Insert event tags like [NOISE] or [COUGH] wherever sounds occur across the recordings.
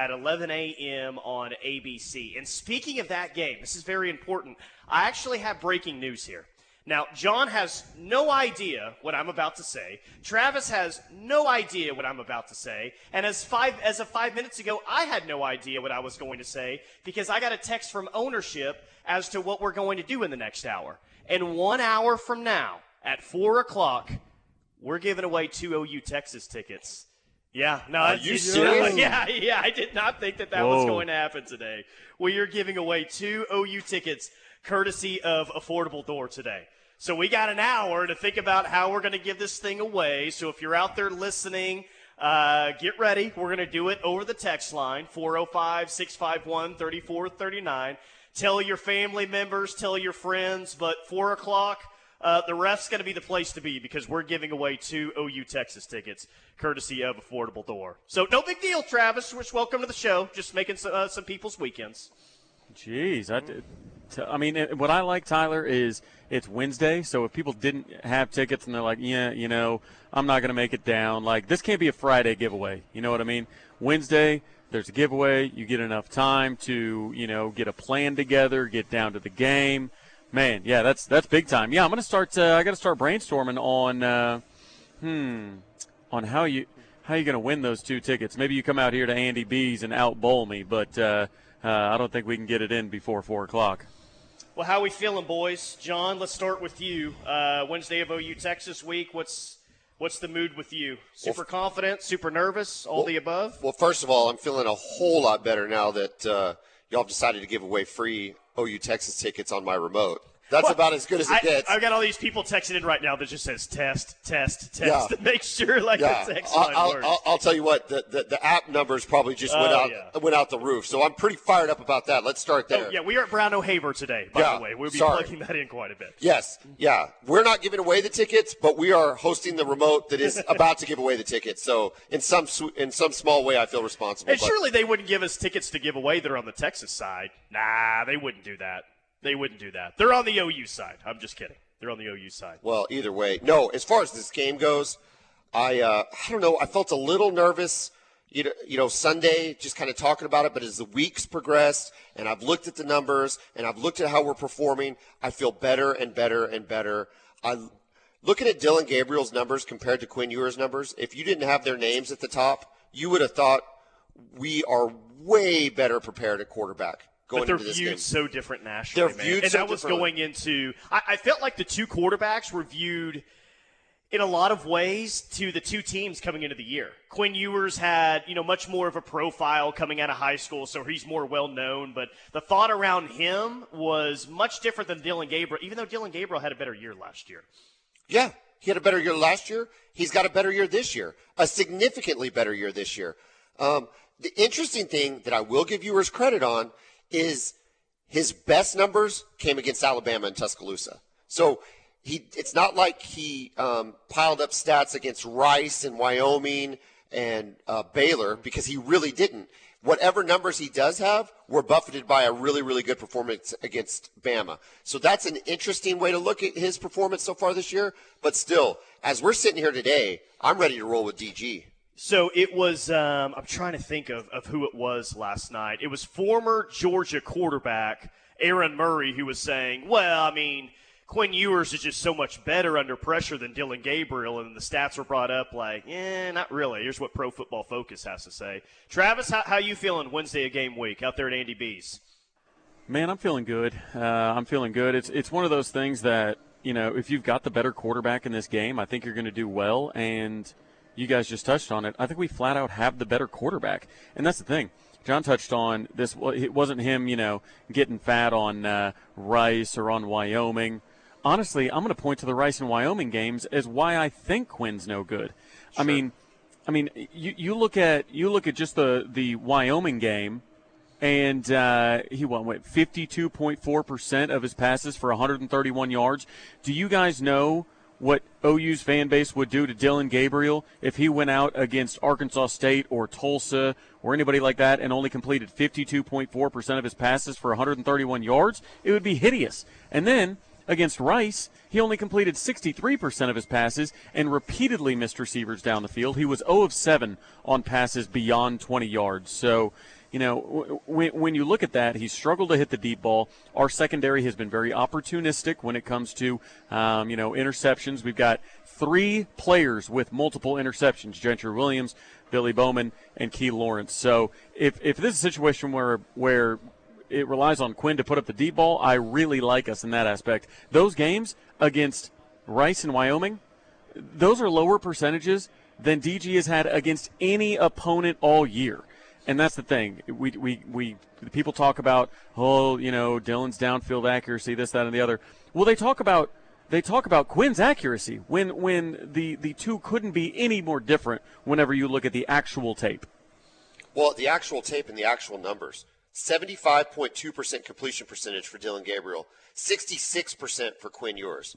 at 11 a.m. on ABC. And speaking of that game, this is very important. I actually have breaking news here. Now, John has no idea what I'm about to say. Travis has no idea what I'm about to say. And as five as of five minutes ago, I had no idea what I was going to say because I got a text from ownership as to what we're going to do in the next hour. And one hour from now, at four o'clock, we're giving away two OU Texas tickets. Yeah, no, Are you serious? [LAUGHS] Yeah, yeah, I did not think that that was going to happen today. We are giving away two OU tickets courtesy of Affordable Door today. So we got an hour to think about how we're going to give this thing away. So if you're out there listening, uh, get ready. We're going to do it over the text line 405 651 3439. Tell your family members, tell your friends, but 4 o'clock, uh, the ref's going to be the place to be because we're giving away two OU Texas tickets, courtesy of Affordable Door. So no big deal, Travis. Just welcome to the show. Just making some, uh, some people's weekends. Jeez, I, did- I mean, what I like, Tyler, is it's Wednesday. So if people didn't have tickets and they're like, yeah, you know, I'm not going to make it down, like this can't be a Friday giveaway. You know what I mean? Wednesday, there's a giveaway. You get enough time to, you know, get a plan together, get down to the game. Man, yeah, that's that's big time. Yeah, I'm going to start. Uh, I got to start brainstorming on, uh, hmm, on how you how you going to win those two tickets. Maybe you come out here to Andy B's and out bowl me, but uh, uh, I don't think we can get it in before four o'clock. Well, how we feeling, boys? John, let's start with you. Uh, Wednesday of OU Texas week. What's what's the mood with you? Super confident, super nervous, all the above. Well, first of all, I'm feeling a whole lot better now that uh, y'all have decided to give away free Oh, OU Texas tickets on my remote. That's Well, about as good as it I, gets. I've got all these people texting in right now that just says test, test, test Yeah. [LAUGHS] to make sure like yeah, the text I'll, line I'll, works. I'll, I'll tell you what, the, the, the app numbers probably just went Oh, out yeah. went out the roof. So I'm pretty fired up about that. Let's start oh, there. Oh, yeah, we are at Brown O'Haver today, by the way. We'll be sorry. plugging that in quite a bit. Yes, yeah. We're not giving away the tickets, but we are hosting the remote that is [LAUGHS] about to give away the tickets. So in some in some small way, I feel responsible. And surely they wouldn't give us tickets to give away that are on the Texas side. Nah, they wouldn't do that. They wouldn't do that. They're on the OU side. I'm just kidding. They're on the OU side. Well, either way, no. As far as this game goes, I uh, I don't know. I felt a little nervous. You know, you know, Sunday, just kind of talking about it. But as the weeks progressed, and I've looked at the numbers, and I've looked at how we're performing, I feel better and better and better. I looking at Dillon Gabriel's numbers compared to Quinn Ewers' numbers. If you didn't have their names at the top, you would have thought we are way better prepared at quarterback going But they're viewed game. so different nationally, They're man. viewed and so that was going into. I, I felt like the two quarterbacks were viewed in a lot of ways to the two teams coming into the year. Quinn Ewers had, you know, much more of a profile coming out of high school, so he's more well known. But the thought around him was much different than Dillon Gabriel, even though Dillon Gabriel had a better year last year. Yeah, he had a better year last year. He's got a better year this year, a significantly better year this year. Um, the interesting thing that I will give Ewers credit on is his best numbers came against Alabama and Tuscaloosa. So he, it's not like he um, piled up stats against Rice and Wyoming and uh, Baylor because he really didn't. Whatever numbers he does have were buffeted by a really, really good performance against Bama. So that's an interesting way to look at his performance so far this year. But still, as we're sitting here today, I'm ready to roll with DG. So it was, um, I'm trying to think of, of who it was last night. It was former Georgia quarterback Aaron Murray who was saying, well, I mean, Quinn Ewers is just so much better under pressure than Dillon Gabriel. And the stats were brought up like, eh, not really. Here's what Pro Football Focus has to say. Travis, how, how you feeling Wednesday of game week out there at Andy B's? Man, I'm feeling good. Uh, I'm feeling good. It's it's one of those things that you know, if you've got the better quarterback in this game, I think you're going to do well. And you guys just touched on it. I think we flat out have the better quarterback, and that's the thing. John touched on this. It wasn't him, you know, getting fat on uh, Rice or on Wyoming. Honestly, I'm going to point to the Rice and Wyoming games as why I think Quinn's no good. I mean, I mean, you, you look at you look at just the the Wyoming game and uh, he won what 52.4 percent of his passes for 131 yards. Do you guys know what OU's fan base would do to Dillon Gabriel if he went out against Arkansas State or Tulsa or anybody like that and only completed 52.4 percent of his passes for 131 yards? It would be hideous. And then Against Rice, he only completed 63% of his passes and repeatedly missed receivers down the field. He was 0 of 7 on passes beyond 20 yards. So, you know, when, when you look at that, he's struggled to hit the deep ball. Our secondary has been very opportunistic when it comes to, um, you know, interceptions. We've got three players with multiple interceptions Gentry Williams, Billy Bowman, and Key Lawrence. So if, if this is a situation where, where it relies on Quinn to put up the deep ball. I really like us in that aspect. Those games against Rice and Wyoming, those are lower percentages than DG has had against any opponent all year. And that's the thing. We, we, we people talk about, oh, you know, Dillon's downfield accuracy, this, that, and the other. Well, they talk about they talk about Quinn's accuracy when when the, the two couldn't be any more different whenever you look at the actual tape. Well, the actual tape and the actual numbers. 75.2% completion percentage for Dillon Gabriel, 66% for Quinn Ewers.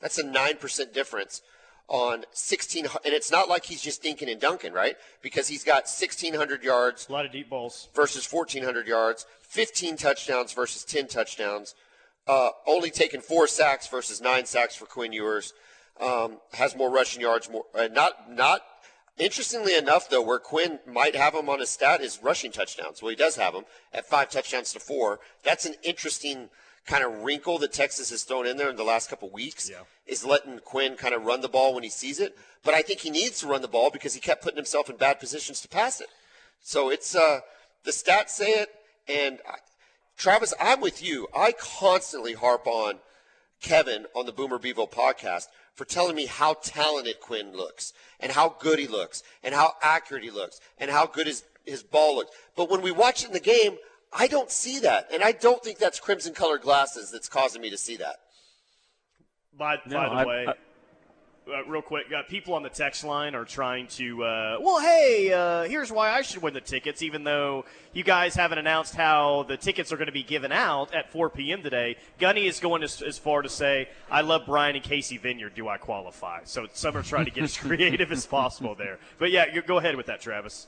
That's a 9% difference on 16 and it's not like he's just dinking and dunking, right? Because he's got 1600 yards, a lot of deep balls versus 1400 yards, 15 touchdowns versus 10 touchdowns. Uh, only taken four sacks versus nine sacks for Quinn Ewers. Um, has more rushing yards, more uh, not not Interestingly enough, though, where Quinn might have him on his stat is rushing touchdowns. Well, he does have them at five touchdowns to four. That's an interesting kind of wrinkle that Texas has thrown in there in the last couple weeks yeah. is letting Quinn kind of run the ball when he sees it. But I think he needs to run the ball because he kept putting himself in bad positions to pass it. So it's uh, the stats say it, and I, Travis, I'm with you. I constantly harp on Kevin on the Boomer Bevo podcast for telling me how talented Quinn looks and how good he looks and how accurate he looks and how good his, his ball looks. But when we watch it in the game, I don't see that. And I don't think that's crimson colored glasses that's causing me to see that. By, no, by the I, way, I, uh, real quick, uh, people on the text line are trying to, uh, well, hey, uh, here's why I should win the tickets, even though you guys haven't announced how the tickets are going to be given out at 4 p.m. today. Gunny is going as, as, far to say, I love Brian and Casey Vineyard. Do I qualify? So some are trying to get as [LAUGHS] creative as possible there. But yeah, go ahead with that, Travis.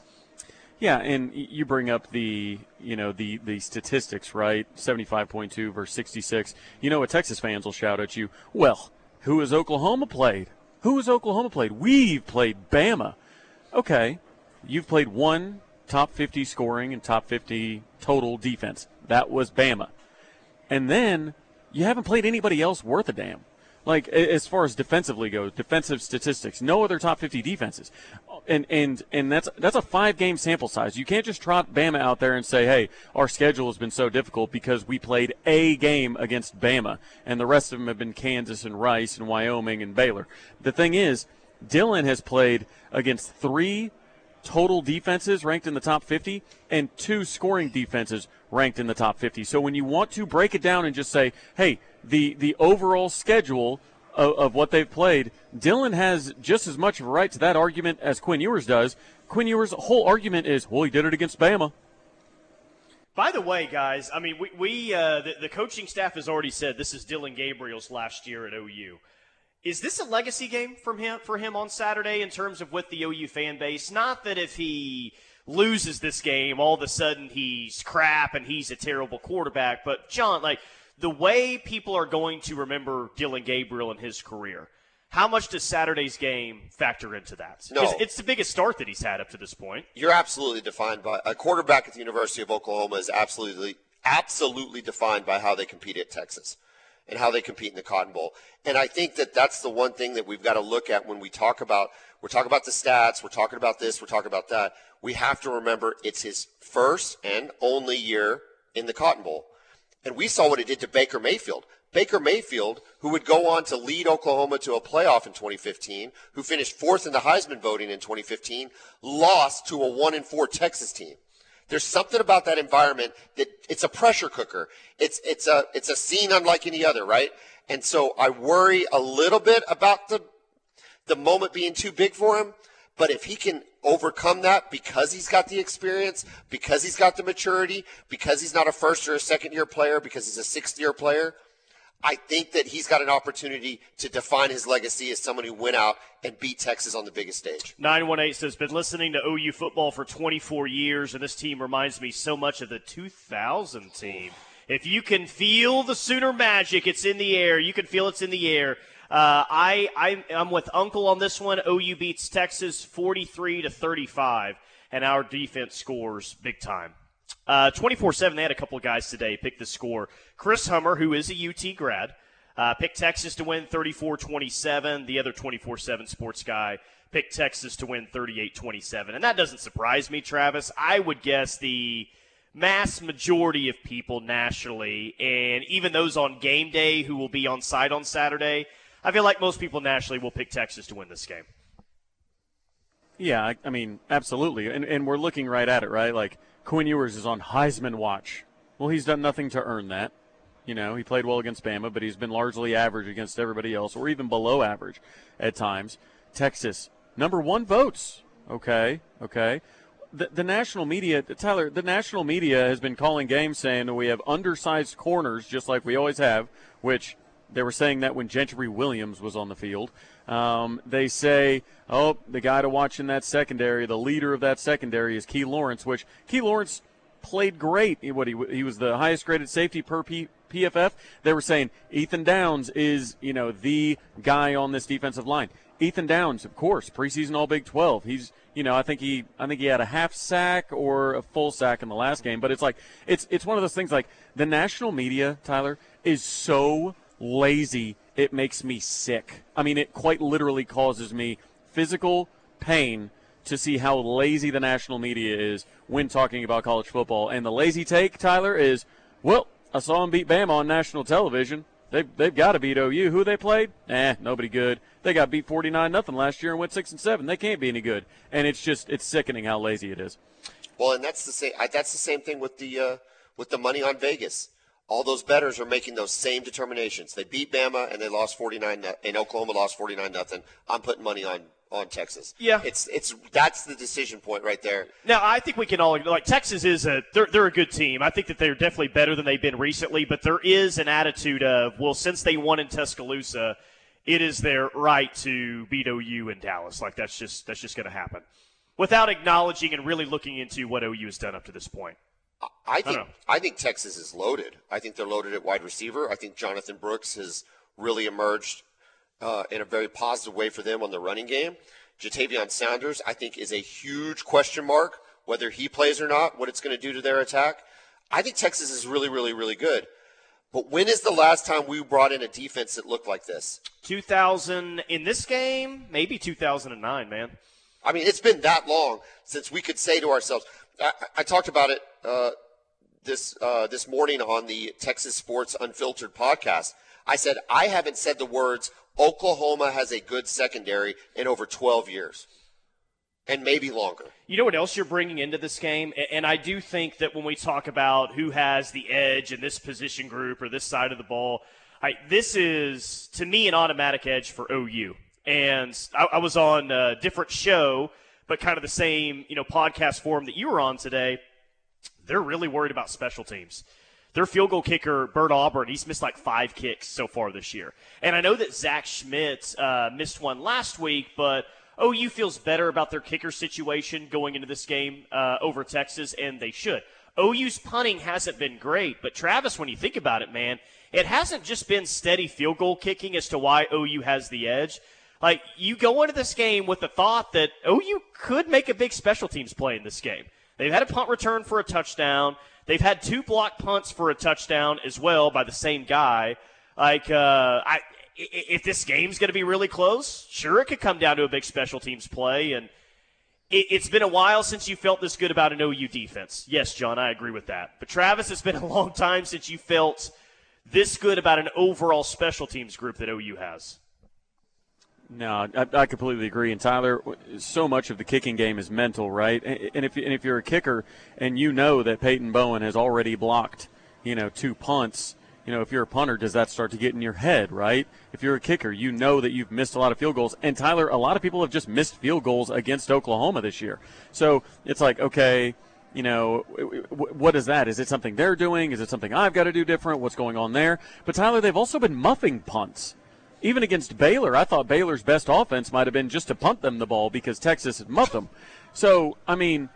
Yeah, and you bring up the you know the the statistics, right? Seventy five point two versus sixty six. You know what Texas fans will shout at you? Well, who has Oklahoma played? Who has Oklahoma played? We've played Bama. Okay, you've played one top 50 scoring and top 50 total defense. That was Bama. And then you haven't played anybody else worth a damn. Like as far as defensively goes, defensive statistics, no other top 50 defenses. And and and that's that's a five game sample size. You can't just trot Bama out there and say, "Hey, our schedule has been so difficult because we played a game against Bama and the rest of them have been Kansas and Rice and Wyoming and Baylor." The thing is, Dillon has played against three total defenses ranked in the top 50 and two scoring defenses ranked in the top 50. So when you want to break it down and just say, "Hey, the the overall schedule of, of, what they've played, Dillon has just as much of a right to that argument as Quinn Ewers does. Quinn Ewers' whole argument is, well, he did it against Bama. By the way, guys, I mean, we, we uh, the, the coaching staff has already said this is Dylan Gabriel's last year at OU. Is this a legacy game from him for him on Saturday in terms of with the OU fan base? Not that if he loses this game, all of a sudden he's crap and he's a terrible quarterback, but John, like the way people are going to remember Dillon Gabriel in his career. How much does Saturday's game factor into that? No. It's the biggest start that he's had up to this point. You're absolutely defined by a quarterback at the University of Oklahoma is absolutely absolutely defined by how they compete at Texas and how they compete in the Cotton Bowl. And I think that that's the one thing that we've got to look at when we talk about we're talking about the stats, we're talking about this, we're talking about that. We have to remember it's his first and only year in the Cotton Bowl. And we saw what it did to Baker Mayfield. Baker Mayfield, who would go on to lead Oklahoma to a playoff in 2015, who finished fourth in the Heisman voting in 2015, lost to a one and four Texas team. There's something about that environment that it's a pressure cooker. It's it's a it's a scene unlike any other, right? And so I worry a little bit about the the moment being too big for him. But if he can overcome that because he's got the experience, because he's got the maturity, because he's not a first or a second year player, because he's a sixth year player, I think that he's got an opportunity to define his legacy as someone who went out and beat Texas on the biggest stage. 918 says, been listening to OU football for 24 years, and this team reminds me so much of the 2000 team. If you can feel the Sooner magic, it's in the air. You can feel it's in the air. Uh, I, I I'm with Uncle on this one. OU beats Texas 43 to 35, and our defense scores big time. Uh, 24 7, they had a couple of guys today pick the score. Chris Hummer, who is a UT grad, uh, picked Texas to win 34 27. The other 24 7 sports guy picked Texas to win 38 27. And that doesn't surprise me, Travis. I would guess the mass majority of people nationally, and even those on game day who will be on site on Saturday, I feel like most people nationally will pick Texas to win this game. Yeah, I, I mean, absolutely. And, and we're looking right at it, right? Like, Quinn Ewers is on Heisman watch. Well, he's done nothing to earn that. You know, he played well against Bama, but he's been largely average against everybody else, or even below average at times. Texas, number one votes. Okay, okay. The, the national media, Tyler, the national media has been calling games saying that we have undersized corners, just like we always have, which they were saying that when Gentry Williams was on the field. Um, they say, oh, the guy to watch in that secondary, the leader of that secondary is Key Lawrence, which Key Lawrence played great. What he, he was the highest graded safety per P, PFF. They were saying Ethan Downs is, you know, the guy on this defensive line. Ethan Downs, of course, preseason All Big 12. He's, you know, I think he, I think he had a half sack or a full sack in the last game. But it's like, it's, it's one of those things. Like the national media, Tyler, is so lazy. It makes me sick. I mean, it quite literally causes me physical pain to see how lazy the national media is when talking about college football. And the lazy take, Tyler, is, well, I saw them beat Bama on national television. They've, they've got to beat OU. Who they played? Eh, nobody good. They got beat 49 nothing last year and went 6 and 7. They can't be any good. And it's just it's sickening how lazy it is. Well, and that's the same that's the same thing with the uh, with the money on Vegas. All those bettors are making those same determinations. They beat Bama and they lost 49 and Oklahoma lost 49 nothing. I'm putting money on on Texas. Yeah, it's it's that's the decision point right there. Now I think we can all agree. like Texas is a they're they're a good team. I think that they're definitely better than they've been recently, but there is an attitude of well, since they won in Tuscaloosa, it is their right to beat OU in Dallas. Like that's just that's just going to happen, without acknowledging and really looking into what OU has done up to this point. I think I, I think Texas is loaded. I think they're loaded at wide receiver. I think Jonathan Brooks has really emerged uh, in a very positive way for them on the running game. Ja'Tavion Sanders, I think, is a huge question mark whether he plays or not, what it's going to do to their attack. I think Texas is really, really, really good. But when is the last time we brought in a defense that looked like this? 2000 in this game, maybe 2009, man. I mean, it's been that long since we could say to ourselves. I, I talked about it uh, this uh, this morning on the Texas Sports Unfiltered podcast. I said I haven't said the words Oklahoma has a good secondary in over 12 years and maybe longer. You know what else you're bringing into this game? And I do think that when we talk about who has the edge in this position group or this side of the ball, I, this is, to me, an automatic edge for OU. And I, I was on a different show, but kind of the same, you know, podcast form that you were on today. They're really worried about special teams their field goal kicker, Bert Auburn, he's missed like five kicks so far this year. And I know that Zach Schmit uh, missed one last week, but OU feels better about their kicker situation going into this game uh, over Texas, and they should. OU's punting hasn't been great, but Travis, when you think about it, man, it hasn't just been steady field goal kicking as to why OU has the edge. Like, you go into this game with the thought that OU could make a big special teams play in this game. They've had a punt return for a touchdown. They've had two block punts for a touchdown as well by the same guy. Like, uh, I, if this game's going to be really close, sure, it could come down to a big special teams play. And it, it's been a while since you felt this good about an OU defense. Yes, John, I agree with that. But Travis, it's been a [LAUGHS] long time since you felt this good about an overall special teams group that OU has. No, I, I, completely agree. And Tyler, so much of the kicking game is mental, right? And if and if you're a kicker and you know that Peyton Bowen has already blocked, you know, two punts, you know, if you're a punter, does that start to get in your head, right? If you're a kicker, you know that you've missed a lot of field goals. And Tyler, a lot of people have just missed field goals against Oklahoma this year. So it's like, okay, you know, what is that? Is it something they're doing? Is it something I've got to do different? What's going on there? But Tyler, they've also been muffing punts even against Baylor, I thought Baylor's best offense might have been just to punt them the ball because Texas had muffed them. So, I mean,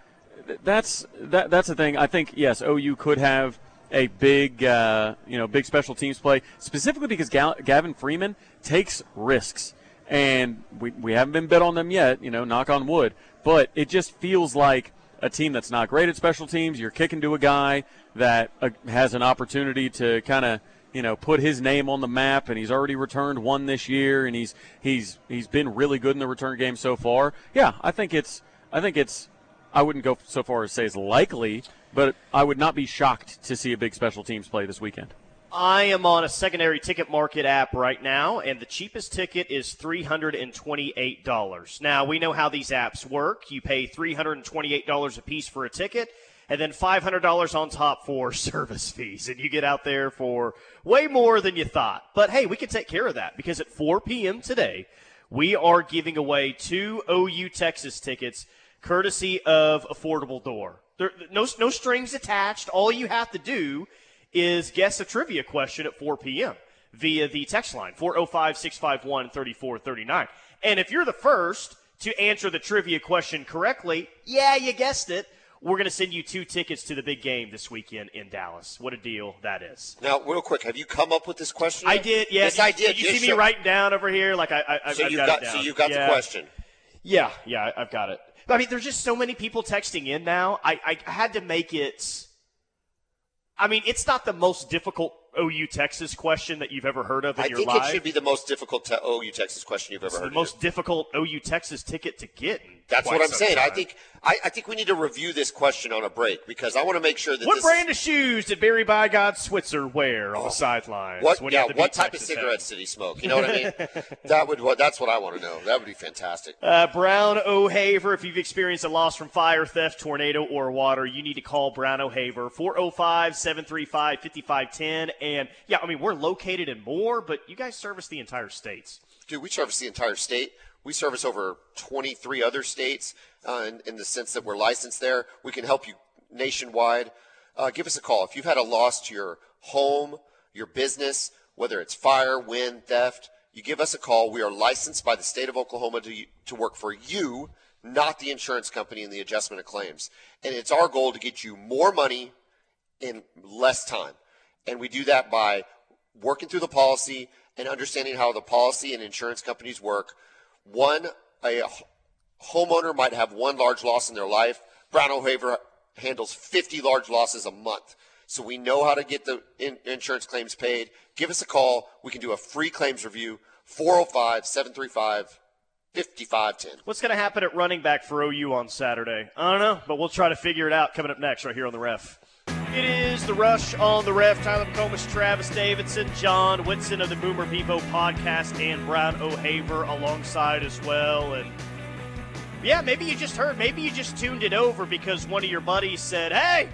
that's that, that's the thing. I think yes, OU could have a big, uh, you know, big special teams play, specifically because Gal- Gavin Freeman takes risks. And we, we haven't been bet on them yet, you know, knock on wood. But it just feels like a team that's not great at special teams. You're kicking to a guy that uh, has an opportunity to kind of you know put his name on the map and he's already returned one this year and he's he's he's been really good in the return game so far yeah i think it's i think it's i wouldn't go so far as say it's likely but i would not be shocked to see a big special teams play this weekend I am on a secondary ticket market app right now, and the cheapest ticket is $328. Now, we know how these apps work. You pay $328 a piece for a ticket, and then $500 on top for [LAUGHS] service fees, and you get out there for way more than you thought. But hey, we can take care of that because at 4 p.m. today, we are giving away two OU Texas tickets courtesy of Affordable Door. There, no, no strings attached. All you have to do is guess a trivia question at 4 p.m. via the text line 405 651 3439. And if you're the first to answer the trivia question correctly, yeah, you guessed it. We're going to send you two tickets to the big game this weekend in Dallas. What a deal that is. Now, real quick, have you come up with this question? I did, yes. Yes, I did. Did you see me writing down over here? Like I, I, So I've got, got, it down. so you got Yeah. the question. Yeah, yeah, I've got it. But I mean, there's just so many people texting in now. I, I had to make it. I mean, it's not the most difficult OU Texas question that you've ever heard of in I your think life. it should be the most difficult te- OU Texas question you've ever It's heard. the most difficult OU Texas ticket to get. in That's what I'm saying. I think I, I think we need to review this question on a break because I want to make sure that What brand of shoes did Barry By God Switzer wear on the sidelines? Oh. what yeah what type of cigarettes did he smoke? You know what I mean? [LAUGHS] that would what that's what I want to know. That would be fantastic. Uh, Brown O'Haver, if you've experienced a loss from fire, theft, tornado, or water, you need to call Brown O'Haver, 405 735 5510. And yeah, I mean, we're located in Moore, but you guys service the entire states. Dude, we service the entire state. We service over 23 other states uh, in, in the sense that we're licensed there. We can help you nationwide. Uh, give us a call. If you've had a loss to your home, your business, whether it's fire, wind, theft, you give us a call. We are licensed by the state of Oklahoma to, to work for you, not the insurance company and the adjustment of claims. And it's our goal to get you more money in less time. And we do that by working through the policy and understanding how the policy and insurance companies work. One, a homeowner might have one large loss in their life. Brown O'Haver handles 50 large losses a month. So we know how to get the in- insurance claims paid. Give us a call. We can do a free claims review. 405 735 5510. What's going to happen at running back for OU on Saturday? I don't know, but we'll try to figure it out coming up next right here on the ref. It is the rush on the ref. Tyler McComas, Travis Davidson, John Whitson of the Boomer Bevo podcast, and Brown O'Haver alongside as well. And yeah, maybe you just heard, maybe you just tuned it over because one of your buddies said, "Hey,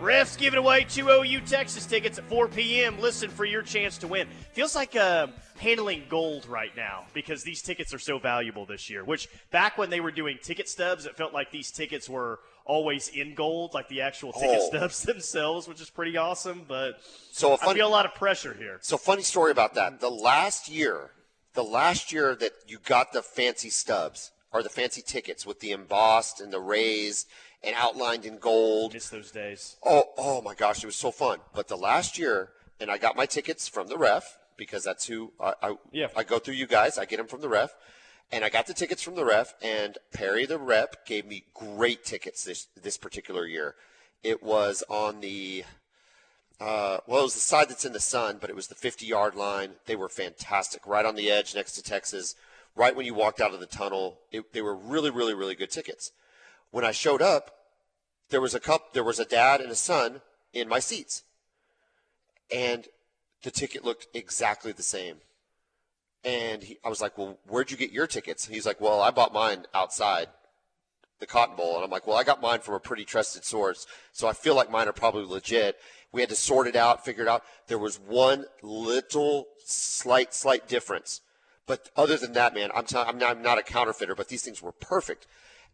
refs giving away two OU Texas tickets at 4 p.m. Listen for your chance to win." Feels like uh, handling gold right now because these tickets are so valuable this year. Which back when they were doing ticket stubs, it felt like these tickets were always in gold, like the actual ticket Oh. stubs [LAUGHS] themselves, which is pretty awesome. But So a I feel a lot of pressure here. So funny story about that. The last year, the last year that you got the fancy stubs or the fancy tickets with the embossed and the raised and outlined in gold. Miss those days. Oh, oh my gosh, it was so fun. But the last year, and I got my tickets from the ref because that's who I, I, Yeah. I go through you guys. I get them from the ref. And I got the tickets from the ref, and Perry, the rep, gave me great tickets this, this particular year. It was on the, uh, well, it was the side that's in the sun, but it was the 50 yard line. They were fantastic, right on the edge next to Texas, right when you walked out of the tunnel. It, they were really, really, really good tickets. When I showed up, there was a cup, there was a dad and a son in my seats, and the ticket looked exactly the same. And he, I was like, "Well, where'd you get your tickets?" He's like, "Well, I bought mine outside the Cotton Bowl," and I'm like, "Well, I got mine from a pretty trusted source, so I feel like mine are probably legit." We had to sort it out, figure it out. There was one little slight, slight difference, but other than that, man, I'm telling, I'm not, I'm not a counterfeiter, but these things were perfect.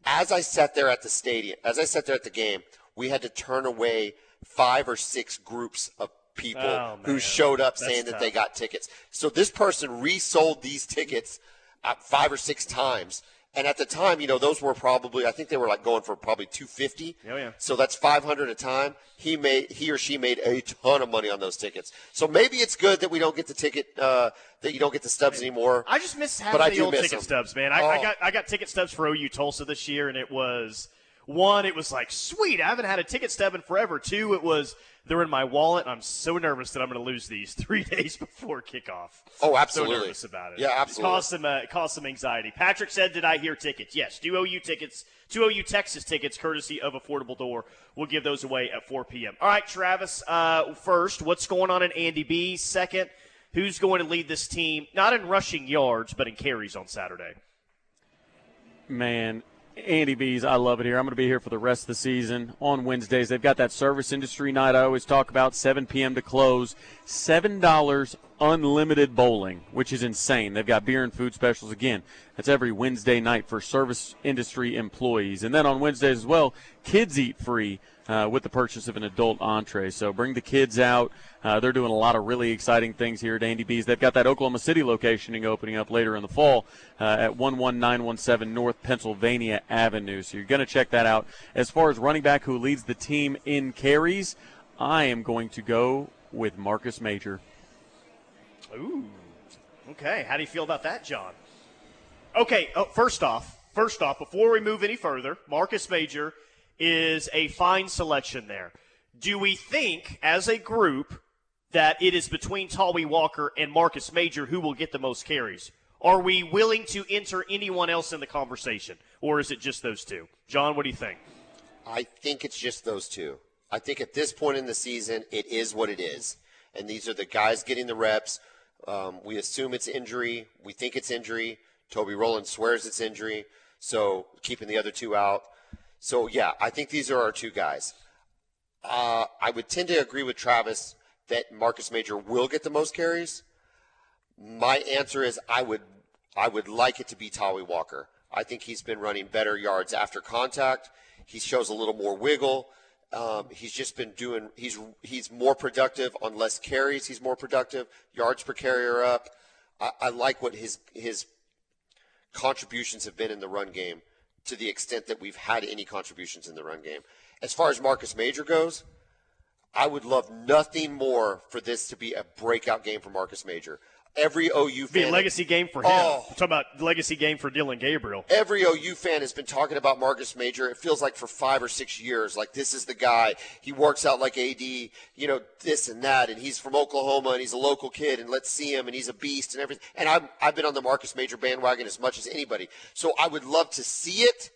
As I sat there at the stadium, as I sat there at the game, we had to turn away five or six groups of people Oh, who showed up That's saying that they got tickets. So this person resold these tickets five or six times, And at the time, you know, those were probably I think they were like going for probably 250. Oh, yeah. So that's 500 a time. He made he or she made a ton of money on those tickets. So maybe it's good that we don't get the ticket uh, that you don't get the stubs anymore. I just miss having But I the do old ticket them. stubs, man. I, I Oh. got I got ticket stubs for OU Tulsa this year, and it was one. It was like sweet. I haven't had a ticket stub in forever. Two, it was they're in my wallet. I'm so nervous that I'm going to lose these [LAUGHS] three days before kickoff. Oh, absolutely. So absolutely. nervous about it. Yeah, It absolutely. caused some uh, it caused some anxiety. Patrick said, "Did I hear tickets? Yes. Do OU tickets? Two OU Texas tickets, courtesy of Affordable Door. We'll give those away at 4 p.m. All right, Travis. Uh, first, what's going on in Andy B? Second, who's going to lead this team? Not in rushing yards, but in carries on Saturday. Man, Andy B's, I love it here. I'm going to be here for the rest of the season on Wednesdays. They've got that service industry night I always talk about, 7 p.m. to close. $7 unlimited bowling, which is insane. They've got beer and food specials again. That's every Wednesday night for service industry employees. And then on Wednesdays as well, kids eat free uh, with the purchase of an adult entree. So bring the kids out. Uh, they're doing a lot of really exciting things here at Andy B's. They've got that Oklahoma City location opening up later in the fall uh, at 11917 North Pennsylvania Avenue. So you're going to check that out. As far as running back who leads the team in carries, I am going to go with Marcus Major. Ooh. Okay. How do you feel about that, John? Okay. Oh, first off, first off, before we move any further, Marcus Major is a fine selection there. Do we think, as a group, that it is between Tawee Walker and Marcus Major who will get the most carries? Are we willing to enter anyone else in the conversation, or is it just those two? John, what do you think? I think it's just those two. I think at this point in the season, it is what it is. And these are the guys getting the reps. Um, we assume it's injury. We think it's injury. Toby Rowland swears it's injury. So keeping the other two out. So, yeah, I think these are our two guys. Uh, I would tend to agree with Travis that Marcus Major will get the most carries. My answer is I would I would like it to be Tawee Walker. I think he's been running better yards after contact. He shows a little more wiggle. Um, he's just been doing. He's he's more productive on less carries. He's more productive. Yards per carry are up. I, I like what his his contributions have been in the run game to the extent that we've had any contributions in the run game. As far as Marcus Major goes, I would love nothing more for this to be a breakout game for Marcus Major. Every OU Be a fan, legacy game for him. Oh. Talking about legacy game for Dillon Gabriel. every OU fan has been talking about Marcus Major. It feels like for five or six years, like this is the guy. He works out like AD, you know, this and that, and he's from Oklahoma and he's a local kid, and let's see him, and he's a beast and everything. And I've I've been on the Marcus Major bandwagon as much as anybody, so I would love to see it.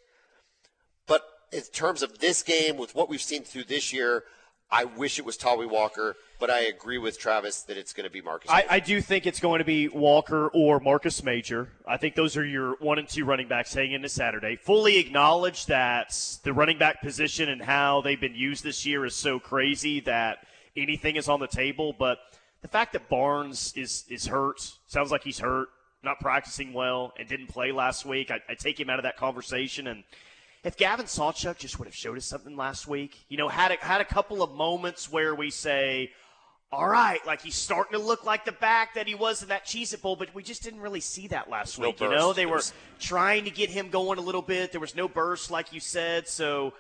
But in terms of this game, with what we've seen through this year, I wish it was Tawee Walker. But I agree with Travis that it's going to be Marcus. I, I do think it's going to be Walker or Marcus Major. I think those are your one and two running backs heading into Saturday. Fully acknowledge that the running back position and how they've been used this year is so crazy that anything is on the table. But the fact that Barnes is is hurt, sounds like he's hurt, not practicing well, and didn't play last week, I, I take him out of that conversation. And if Gavin Sawchuk just would have showed us something last week, you know, had a, had a couple of moments where we say, all right, like he's starting to look like the back that he was in that Cheez It Bowl, but we just didn't really see that last no week. you know, they There were was- trying to get him going a little bit. There was no burst, like you said. So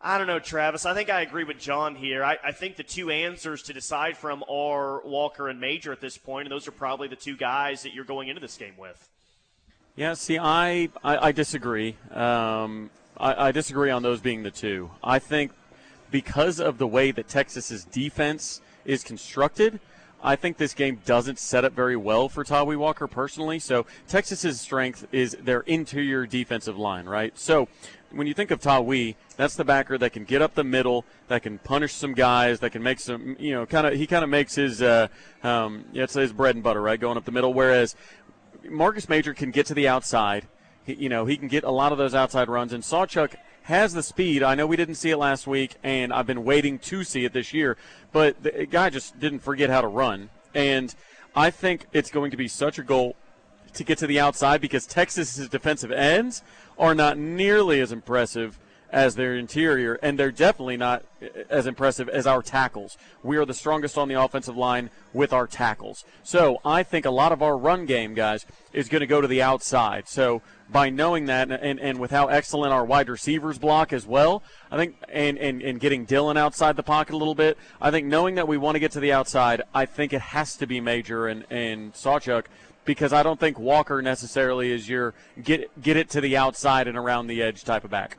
I don't know, Travis. I think I agree with John here. I, I think the two answers to decide from are Walker and Major at this point, and those are probably the two guys that you're going into this game with. Yeah, see, I I, I disagree. Um, I, I disagree on those being the two. I think because of the way that Texas's defense is constructed, I think this game doesn't set up very well for Tawee Walker personally. So Texas's strength is their interior defensive line, right? So when you think of Tawee, that's the backer that can get up the middle, that can punish some guys, that can make some, you know, kind of he kind of makes his, uh, um, yeah, it's his bread and butter, right, going up the middle. Whereas Marcus Major can get to the outside. He, you know, he can get a lot of those outside runs, and Sawchuk has the speed. I know we didn't see it last week, and I've been waiting to see it this year, but the guy just didn't forget how to run. And I think it's going to be such a goal to get to the outside because Texas's defensive ends are not nearly as impressive as their interior, and they're definitely not as impressive as our tackles. We are the strongest on the offensive line with our tackles. So I think a lot of our run game, guys, is going to go to the outside. So by knowing that and, and with how excellent our wide receivers block as well, I think, and, and, and getting Dillon outside the pocket a little bit, I think knowing that we want to get to the outside, I think it has to be Major and, and Sawchuk because I don't think Walker necessarily is your get, get it to the outside and around the edge type of back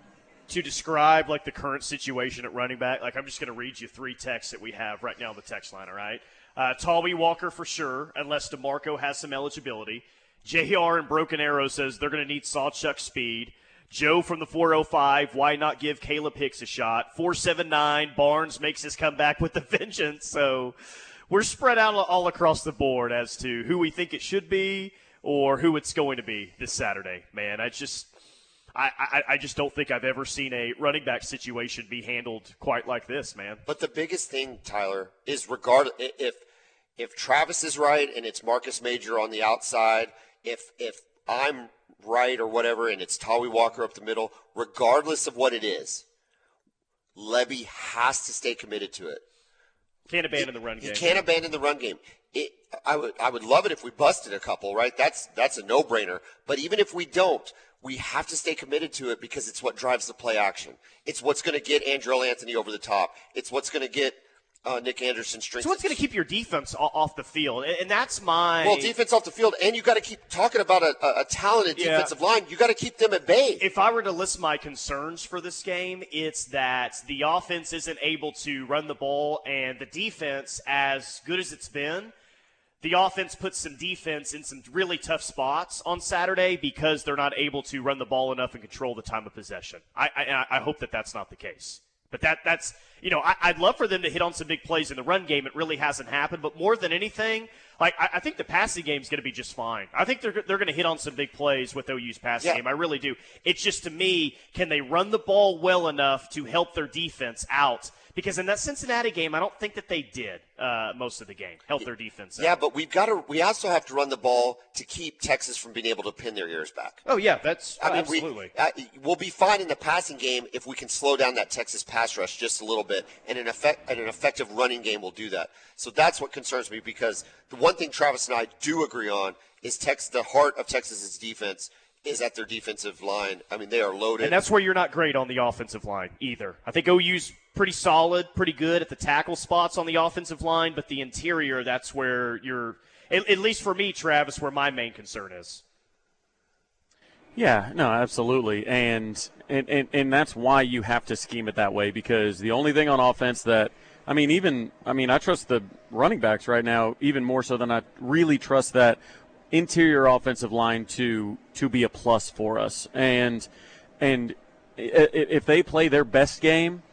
to describe like the current situation at running back, like I'm just going to read you three texts that we have right now on the text line. All right, uh, Tawee Walker for sure, unless Demarco has some eligibility. JR and Broken Arrow says they're going to need Sawchuk speed. Joe from the 405, why not give Caleb Hicks a shot? 479, Barnes makes his comeback with the [LAUGHS] vengeance. So we're spread out all across the board as to who we think it should be or who it's going to be this Saturday. Man, I just. I, I, I just don't think I've ever seen a running back situation be handled quite like this, man. But the biggest thing, Tyler, is regard if if Travis is right and it's Marcus Major on the outside – if if I'm right or whatever, and it's Tawee Walker up the middle, regardless of what it is, Lebby has to stay committed to it. Can't abandon the run game. He can't abandon the run game. It, I would I would love it if we busted a couple, right? That's that's a no brainer. But even if we don't, we have to stay committed to it because it's what drives the play action. It's what's going to get Andrel Anthony over the top. It's what's going to get uh, Nic Anderson strength. So what's going to keep your defense off the field? And that's my well, defense off the field, and you got to keep talking about a, a talented yeah. defensive line. You got to keep them at bay. If I were to list my concerns for this game, it's that the offense isn't able to run the ball, and the defense, as good as it's been, the offense puts some defense in some really tough spots on Saturday because they're not able to run the ball enough and control the time of possession. I, I, I hope that that's not the case. But that that's you know I, would love for them to hit on some big plays in the run game. It really hasn't happened. But more than anything, like I, I think the passing game is going to be just fine. I think they're they're going to hit on some big plays with OU's passing yeah. game. I really do. It's just to me, can they run the ball well enough to help their defense out? Because in that Cincinnati game, I don't think that they did uh, most of the game help their defense. Yeah, but we've got to. We also have to run the ball to keep Texas from being able to pin their ears back. Oh yeah, that's. I mean, absolutely. We, uh, we'll be fine in the passing game if we can slow down that Texas pass rush just a little bit, and an effect and an effective running game will do that. So that's what concerns me because the one thing Travis and I do agree on is Tex. The heart of Texas's defense is at their defensive line. I mean, they are loaded. And that's where you're not great on the offensive line either. I think OU's pretty solid, pretty good at the tackle spots on the offensive line, but the interior, that's where you're, at, at least for me, Travis, where my main concern is. Yeah, no, absolutely. And, and, and, and that's why you have to scheme it that way because the only thing on offense that, I mean, even, I mean, I trust the running backs right now even more so than I really trust that interior offensive line to to be a plus for us. And and if they play their best game,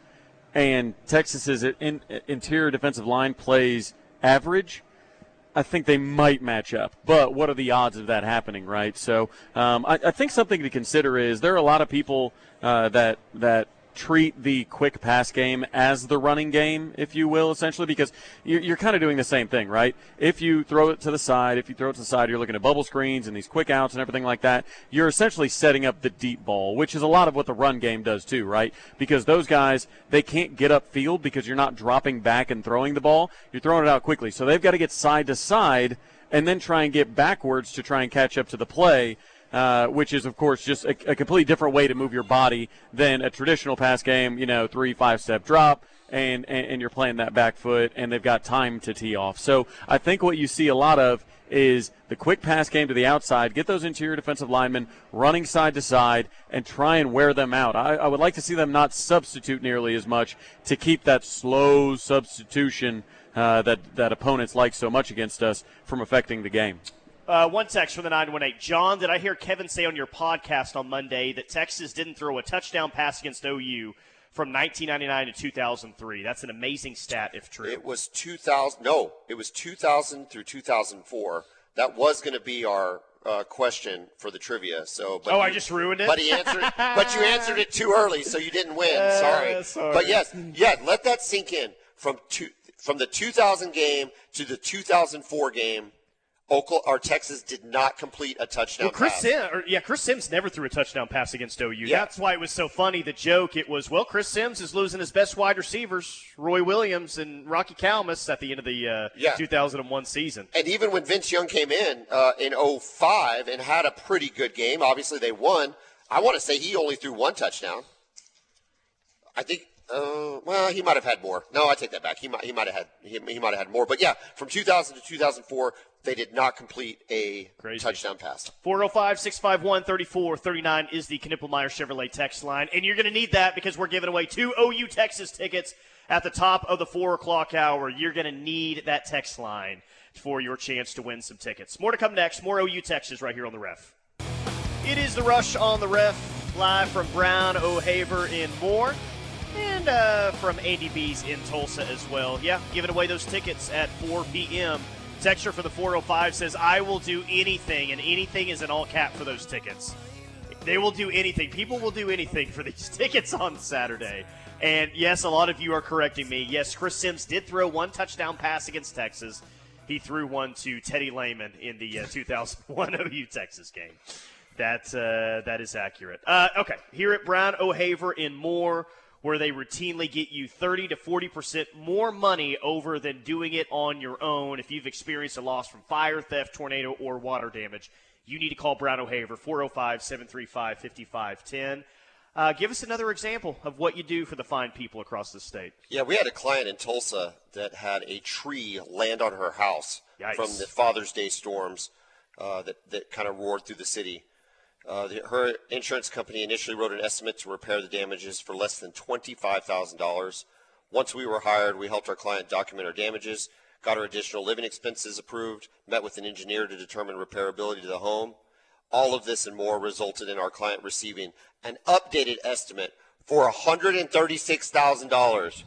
and Texas's in, interior defensive line plays average, I think they might match up. But what are the odds of that happening, right? So um, I, I, think something to consider is there are a lot of people uh, that that treat the quick pass game as the running game, if you will, essentially, because you're, you're kind of doing the same thing, right? If you throw it to the side, if you throw it to the side, you're looking at bubble screens and these quick outs and everything like that. You're essentially setting up the deep ball, which is a lot of what the run game does too, right? Because those guys, they can't get up field because you're not dropping back and throwing the ball. You're throwing it out quickly. So they've got to get side to side and then try and get backwards to try and catch up to the play. Uh, which is, of course, just a, a, completely different way to move your body than a traditional pass game, you know, three, five step drop, and, and, and you're playing that back foot, and they've got time to tee off. So I think what you see a lot of is the quick pass game to the outside, get those interior defensive linemen running side to side, and try and wear them out. I, I would like to see them not substitute nearly as much to keep that slow substitution uh, that, that opponents like so much against us from affecting the game. Uh, one text from the 918. John, did I hear Kevin say on your podcast on Monday that Texas didn't throw a touchdown pass against OU from 1999 to 2003? That's an amazing stat, if true. It was 2000. No, it was 2000 through 2004. That was going to be our uh, question for the trivia. So, oh, you, I just ruined it. But he answered, but you answered it too early, so you didn't win. Uh, [LAUGHS] sorry. sorry. But yes, yeah, let that sink in. From two, from the 2000 game to the 2004 game, Oklahoma, or Texas did not complete a touchdown Well, Chris. Simms, or, yeah, Chris Simms never threw a touchdown pass against OU. Yeah. That's why it was so funny. The joke it was, well, Chris Simms is losing his best wide receivers, Roy Williams and Rocky Calmus, at the end of the uh, Yeah. 2001 season. And even when Vince Young came in uh, in 05 and had a pretty good game, obviously they won. I want to say he only threw one touchdown. I think. Uh, well, he might have had more. No, I take that back. He might. He might have had. He, he might have had more. But yeah, from 2000 to 2004, they did not complete a Crazy. touchdown pass. 405 651 3439 is the Knippelmier Chevrolet text line. And you're going to need that because we're giving away two OU Texas tickets at the top of the 4 o'clock hour. You're going to need that text line for your chance to win some tickets. More to come next. More OU Texas right here on the ref. It is the rush on the ref, live from Brown, O'Haver, and more. And uh, from Andy B's in Tulsa as well. Yeah, giving away those tickets at 4 p.m. Texture for the 405 says, I will do anything, and anything is an all cap for those tickets. They will do anything. People will do anything for [LAUGHS] these tickets on Saturday. And yes, a lot of you are correcting me. Yes, Chris Simms did throw one touchdown pass against Texas. He threw one to Teddy Lehman in the uh, 2001 [LAUGHS] OU Texas game. That uh, that is accurate. Uh, okay, here at Brown O'Haver in Moore, where they routinely get you 30 to 40 percent more money over than doing it on your own. If you've experienced a loss from fire, theft, tornado, or water damage, you need to call Brown O'Haver 405 735 5510. Uh, give us another example of what you do for the fine people across the state. Yeah, we had a client in Tulsa that had a tree land on her house Yikes. from the Father's Day storms uh, that, that kind of roared through the city. Uh, the, her insurance company initially wrote an estimate to repair the damages for less than $25,000. Once we were hired, we helped our client document our damages, got her additional living expenses approved, met with an engineer to determine repairability to the home. All of this and more resulted in our client receiving an updated estimate for $136,000.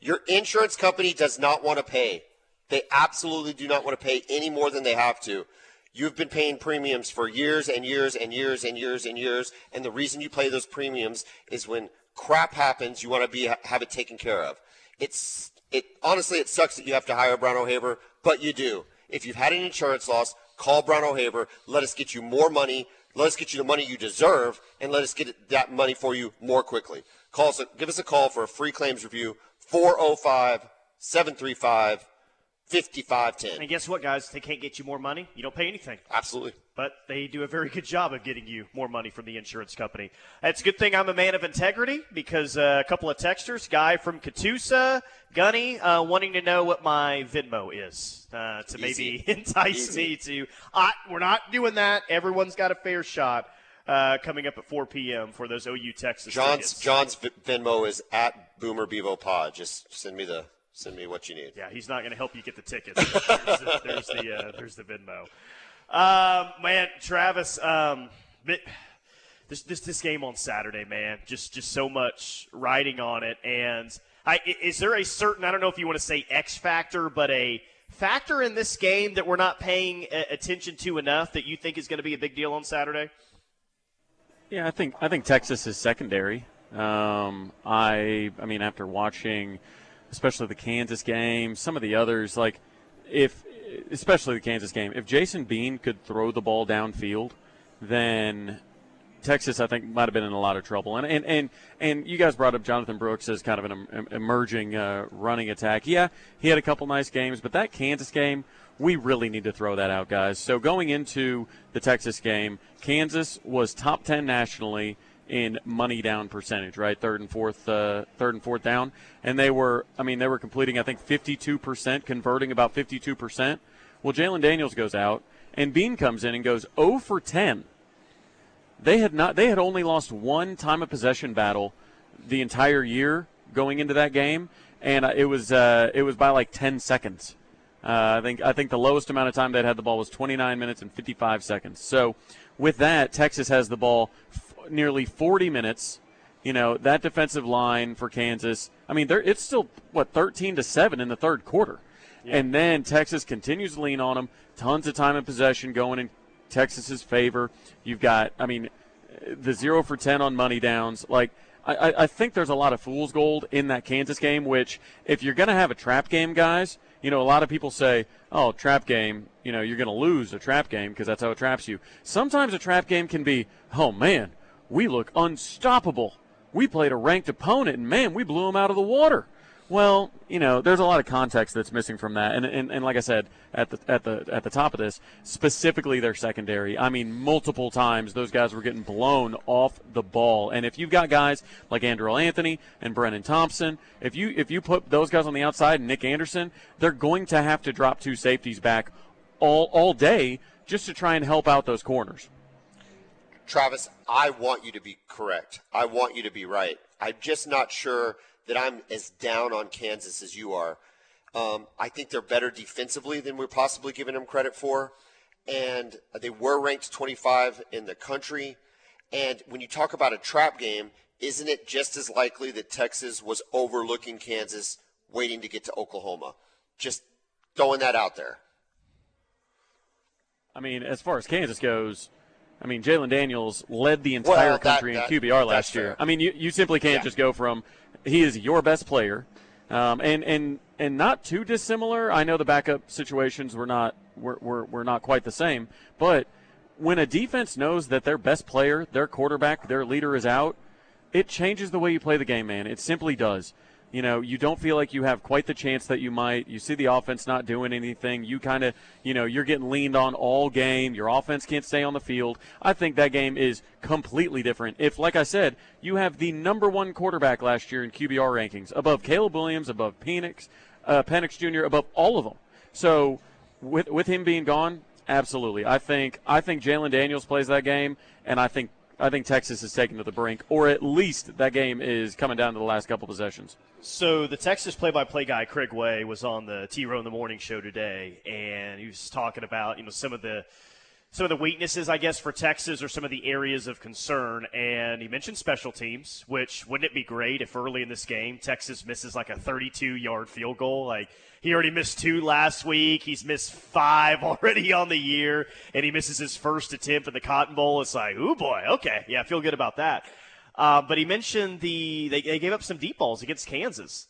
Your insurance company does not want to pay. They absolutely do not want to pay any more than they have to. You've been paying premiums for years and years and years and years and years, and the reason you pay those premiums is when crap happens, you want to be have it taken care of. It's it honestly it sucks that you have to hire Brown O'Haver, but you do. If you've had an insurance loss, call Brown O'Haver. Let us get you more money. Let us get you the money you deserve, and let us get that money for you more quickly. Call us, give us a call for a free claims review. 405 735 5510. And guess what, guys? They can't get you more money. You don't pay anything. Absolutely. but they do a very good job of getting you more money from the insurance company. It's a good thing I'm a man of integrity because uh, a couple of texters, guy from Catoosa, Gunny, uh, wanting to know what my Venmo is uh, to maybe [LAUGHS] entice Easy. me to. I, we're not doing that. Everyone's got a fair shot. Uh, coming up at 4 p.m. for those OU Texas John's tickets. John's Venmo is at Boomer Bevo Pod. Just send me the send me what you need. Yeah, he's not going to help you get the tickets. there's the there's the, uh, there's the Venmo. Um, man, Travis, um, this, this this game on Saturday, man, just just so much riding on it. And I, i- is there a certain I don't know if you want to say X factor, but a factor in this game that we're not paying attention to enough that you think is going to be a big deal on Saturday? Yeah, I think I think Texas is secondary. Um, I I mean, after watching, especially the Kansas game, some of the others, like if especially the Kansas game, if Jason Bean could throw the ball downfield, then Texas, I think, might have been in a lot of trouble. And and and, and you guys brought up Jonathan Brooks as kind of an em- emerging uh, running attack. Yeah, he had a couple nice games, but that Kansas game, we really need to throw that out, guys. So going into the Texas game, Kansas was top ten nationally in money down percentage, right? Third and fourth, uh, third and fourth down, and they were, I mean, they were completing, I think, 52 percent, converting about 52 percent. Well, Jalon Daniels goes out, and Bean comes in and goes 0 for 10 they had not they had only lost one time of possession battle the entire year going into that game and uh, it was uh, it was by like 10 seconds uh, I think I think the lowest amount of time they'd had the ball was 29 minutes and 55 seconds so with that Texas has the ball nearly 40 minutes you know that defensive line for Kansas I mean they're it's still what 13 to 7 in the third quarter and then Texas continues to lean on them tons of time and possession going in Texas's favor. You've got, I mean, the zero for ten on money downs. Like I, I think there's a lot of fool's gold in that Kansas game, which if you're going to have a trap game, guys, you know, a lot of people say, oh, trap game, you know, you're going to lose a trap game because that's how it traps you. Sometimes a trap game can be, oh, man, we look unstoppable. We played a ranked opponent, and man, we blew them out of the water. Well, you know, there's a lot of context that's missing from that, and, and, and like I said at the at the at the top of this, specifically their secondary. I mean, multiple times those guys were getting blown off the ball, and if you've got guys like Andrel Anthony and Brenen Thompson, if you if you put those guys on the outside, and Nick Anderson, they're going to have to drop two safeties back all all day just to try and help out those corners. Travis, I want you to be correct. I want you to be right. I'm just not sure that I'm as down on Kansas as you are. Um, I think they're better defensively than we're possibly giving them credit for. And they were ranked 25 in the country. And when you talk about a trap game, isn't it just as likely that Texas was overlooking Kansas waiting to get to Oklahoma? Just throwing that out there. I mean, as far as Kansas goes, I mean, Jalon Daniels led the entire well, that, country that, in QBR last year. I mean, you, you simply can't yeah. just go from he is your best player, um, and and and not too dissimilar. I know the backup situations were not were, were, were not quite the same, but when a defense knows that their best player, their quarterback, their leader is out, it changes the way you play the game, man. It simply does you know, you don't feel like you have quite the chance that you might. You see the offense not doing anything. You kind of, you know, you're getting leaned on all game. Your offense can't stay on the field. I think that game is completely different. If, like I said, you have the number one quarterback last year in QBR rankings, above Caleb Williams, above Penix, uh, Penix Jr., above all of them. So, with with him being gone, absolutely. I think I think Jalon Daniels plays that game, and I think I think Texas is taken to the brink, or at least that game is coming down to the last couple possessions. So the Texas play-by-play guy Craig Way was on the T Row in the Morning show today, and he was talking about you know some of the some of the weaknesses, I guess, for Texas or some of the areas of concern. And he mentioned special teams, which wouldn't it be great if early in this game Texas misses like a 32 yard field goal? Like he already missed two last week. He's missed five [LAUGHS] already on the year, and he misses his first attempt at the Cotton Bowl. It's like, oh boy, okay, yeah, I feel good about that. Uh, but he mentioned the they, they, gave up some deep balls against Kansas,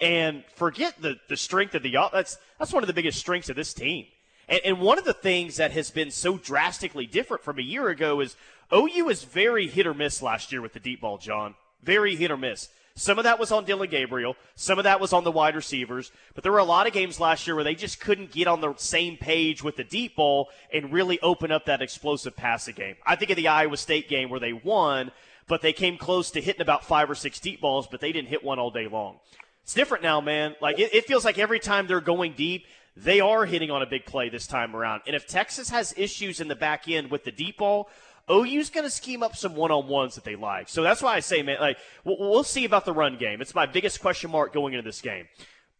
and forget the the strength of the that's that's one of the biggest strengths of this team. And, and one of the things that has been so drastically different from a year ago is OU is very hit or miss last year with the deep ball, John. Very hit or miss. Some of that was on Dillon Gabriel. Some of that was on the wide receivers. But there were a lot of games last year where they just couldn't get on the same page with the deep ball and really open up that explosive passing game. I think of the Iowa State game where they won, but they came close to hitting about five or six deep balls, but they didn't hit one all day long. It's different now, man. Like it, it feels like every time they're going deep, they are hitting on a big play this time around. And if Texas has issues in the back end with the deep ball, OU's going to scheme up some one-on-ones that they like. So that's why I say, man, like we'll see about the run game. It's my biggest question mark going into this game.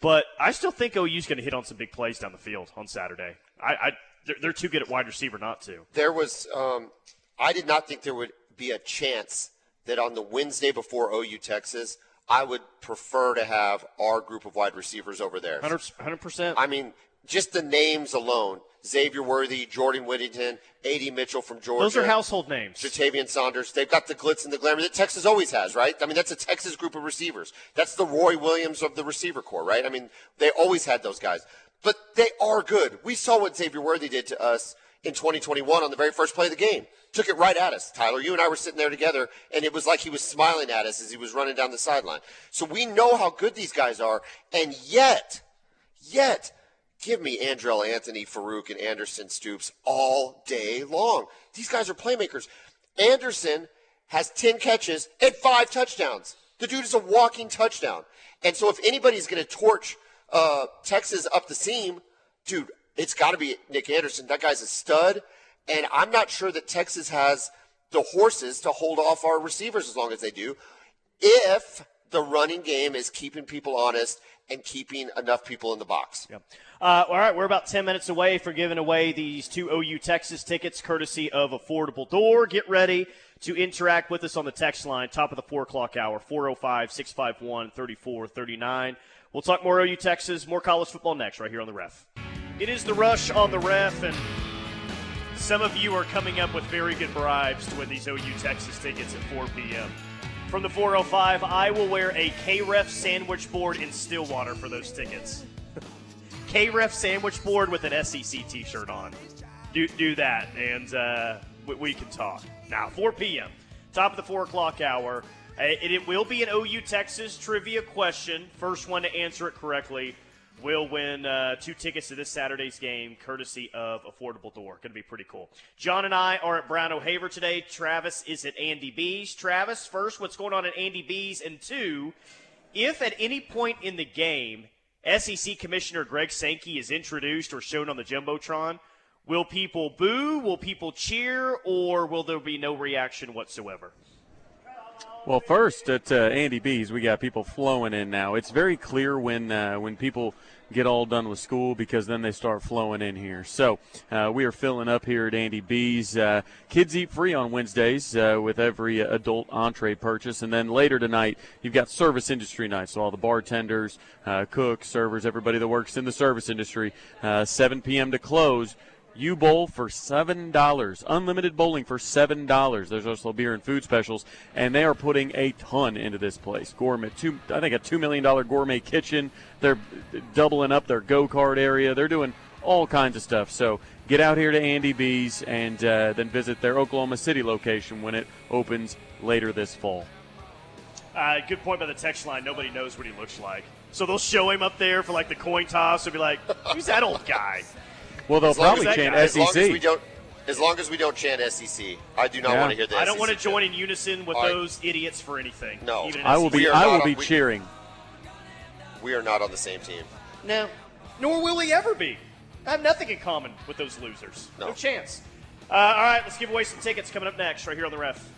But I still think OU's going to hit on some big plays down the field on Saturday. I, I they're, they're, too good at wide receiver not to. There was, um, I did not think there would be a chance that on the Wednesday before OU Texas, I would prefer to have our group of wide receivers over there. 100 percent. I mean, just the names alone. Xavier Worthy, Jordan Whittington, A.D. Mitchell from Georgia. Those are household names. Ja'Tavion Sanders. They've got the glitz and the glamour that Texas always has, right? I mean, that's a Texas group of receivers. That's the Roy Williams of the receiver corps, right? I mean, they always had those guys. But they are good. We saw what Xavier Worthy did to us in 2021 on the very first play of the game. Took it right at us. Tyler, you and I were sitting there together, and it was like he was smiling at us as he was running down the sideline. So we know how good these guys are, and yet, yet, give me Andrel Anthony, Farooq, and Anderson Stoops all day long. These guys are playmakers. Anderson has 10 catches and five touchdowns. The dude is a walking touchdown. And so if anybody's going to torch uh, Texas up the seam, dude, it's got to be Nick Anderson. That guy's a stud. And I'm not sure that Texas has the horses to hold off our receivers as long as they do if the running game is keeping people honest and keeping enough people in the box. Yep. Uh, all right, we're about 10 minutes away for giving away these two OU Texas tickets courtesy of Affordable Door. Get ready to interact with us on the text line, top of the 4 o'clock hour, 405 651 3439. We'll talk more OU Texas, more college football next, right here on the ref. It is the rush on the ref, and some of you are coming up with very good bribes to win these OU Texas tickets at 4 p.m. from the 405, I will wear a KREF sandwich board in Stillwater for those tickets. [LAUGHS] KREF sandwich board with an SEC T-shirt on. Do do that, and uh, we, we, can talk. Now, 4 p.m., top of the four o'clock hour. Uh, it, it will be an OU Texas trivia question. First one to answer it correctly will win uh, two tickets to this Saturday's game, courtesy of Affordable Door. Going to be pretty cool. John and I are at Brown O'Haver today. Travis is at Andy B's. Travis, first, what's going on at Andy B's? And two, if at any point in the game SEC Commissioner Greg Sankey is introduced or shown on the Jumbotron, will people boo, will people cheer, or will there be no reaction whatsoever? Well, first at uh, Andy B's, we got people flowing in now. It's very clear when uh, when people get all done with school because then they start flowing in here. So uh, we are filling up here at Andy B's. Uh, kids eat free on Wednesdays uh, with every adult entree purchase, and then later tonight you've got service industry night. So all the bartenders, uh, cooks, servers, everybody that works in the service industry, 7 p.m. to close U Bowl for seven dollars. Unlimited bowling for seven dollars. There's also beer and food specials, and they are putting a ton into this place. Gourmet, two, I think a two million dollar gourmet kitchen. They're doubling up their go kart area. They're doing all kinds of stuff. So get out here to Andy B's and uh, then visit their Oklahoma City location when it opens later this fall. Uh, good point by the text line. Nobody knows what he looks like. So they'll show him up there for like the coin toss and be like, "Who's that old guy?" Well, they'll probably chant as SEC. Long as we don't, as long as we don't chant SEC, I do not yeah. want to hear that. I don't want to join in unison with right. those idiots for anything. No, I will be. I will be cheering. We, we are not on the same team. No, nor will we ever be. I have nothing in common with those losers. No, no chance. Uh, all right, let's give away some tickets coming up next, right here on the ref.